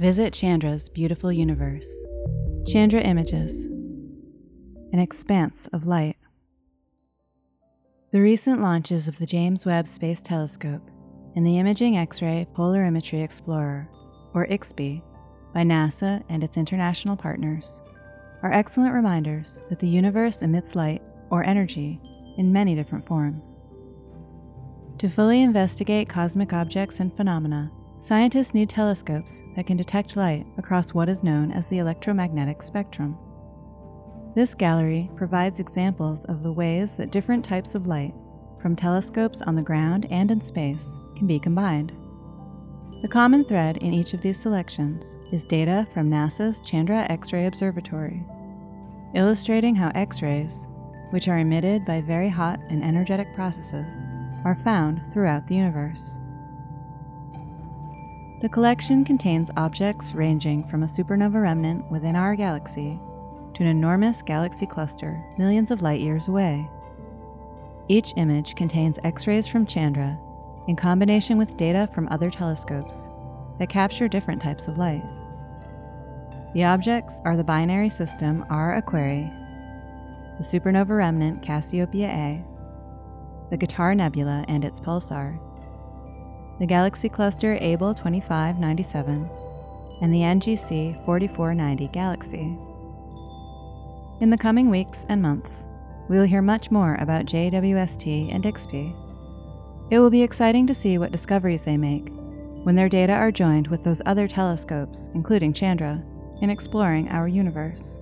Visit Chandra's beautiful universe. Chandra Images, an expanse of light. The recent launches of the James Webb Space Telescope and the Imaging X ray Polarimetry Explorer, or IXPE, by NASA and its international partners, are excellent reminders that the universe emits light or energy in many different forms. To fully investigate cosmic objects and phenomena, scientists need telescopes that can detect light across what is known as the electromagnetic spectrum. This gallery provides examples of the ways that different types of light, from telescopes on the ground and in space, can be combined. The common thread in each of these selections is data from NASA's Chandra X ray Observatory, illustrating how X rays, which are emitted by very hot and energetic processes, are found throughout the universe. The collection contains objects ranging from a supernova remnant within our galaxy to an enormous galaxy cluster millions of light years away. Each image contains X rays from Chandra in combination with data from other telescopes that capture different types of light. The objects are the binary system R Aquarii, the supernova remnant Cassiopeia A, the Guitar Nebula and its pulsar, the galaxy cluster Abell 2597, and the NGC 4490 galaxy. In the coming weeks and months, we will hear much more about JWST and IXPE it will be exciting to see what discoveries they make when their data are joined with those other telescopes, including Chandra, in exploring our universe.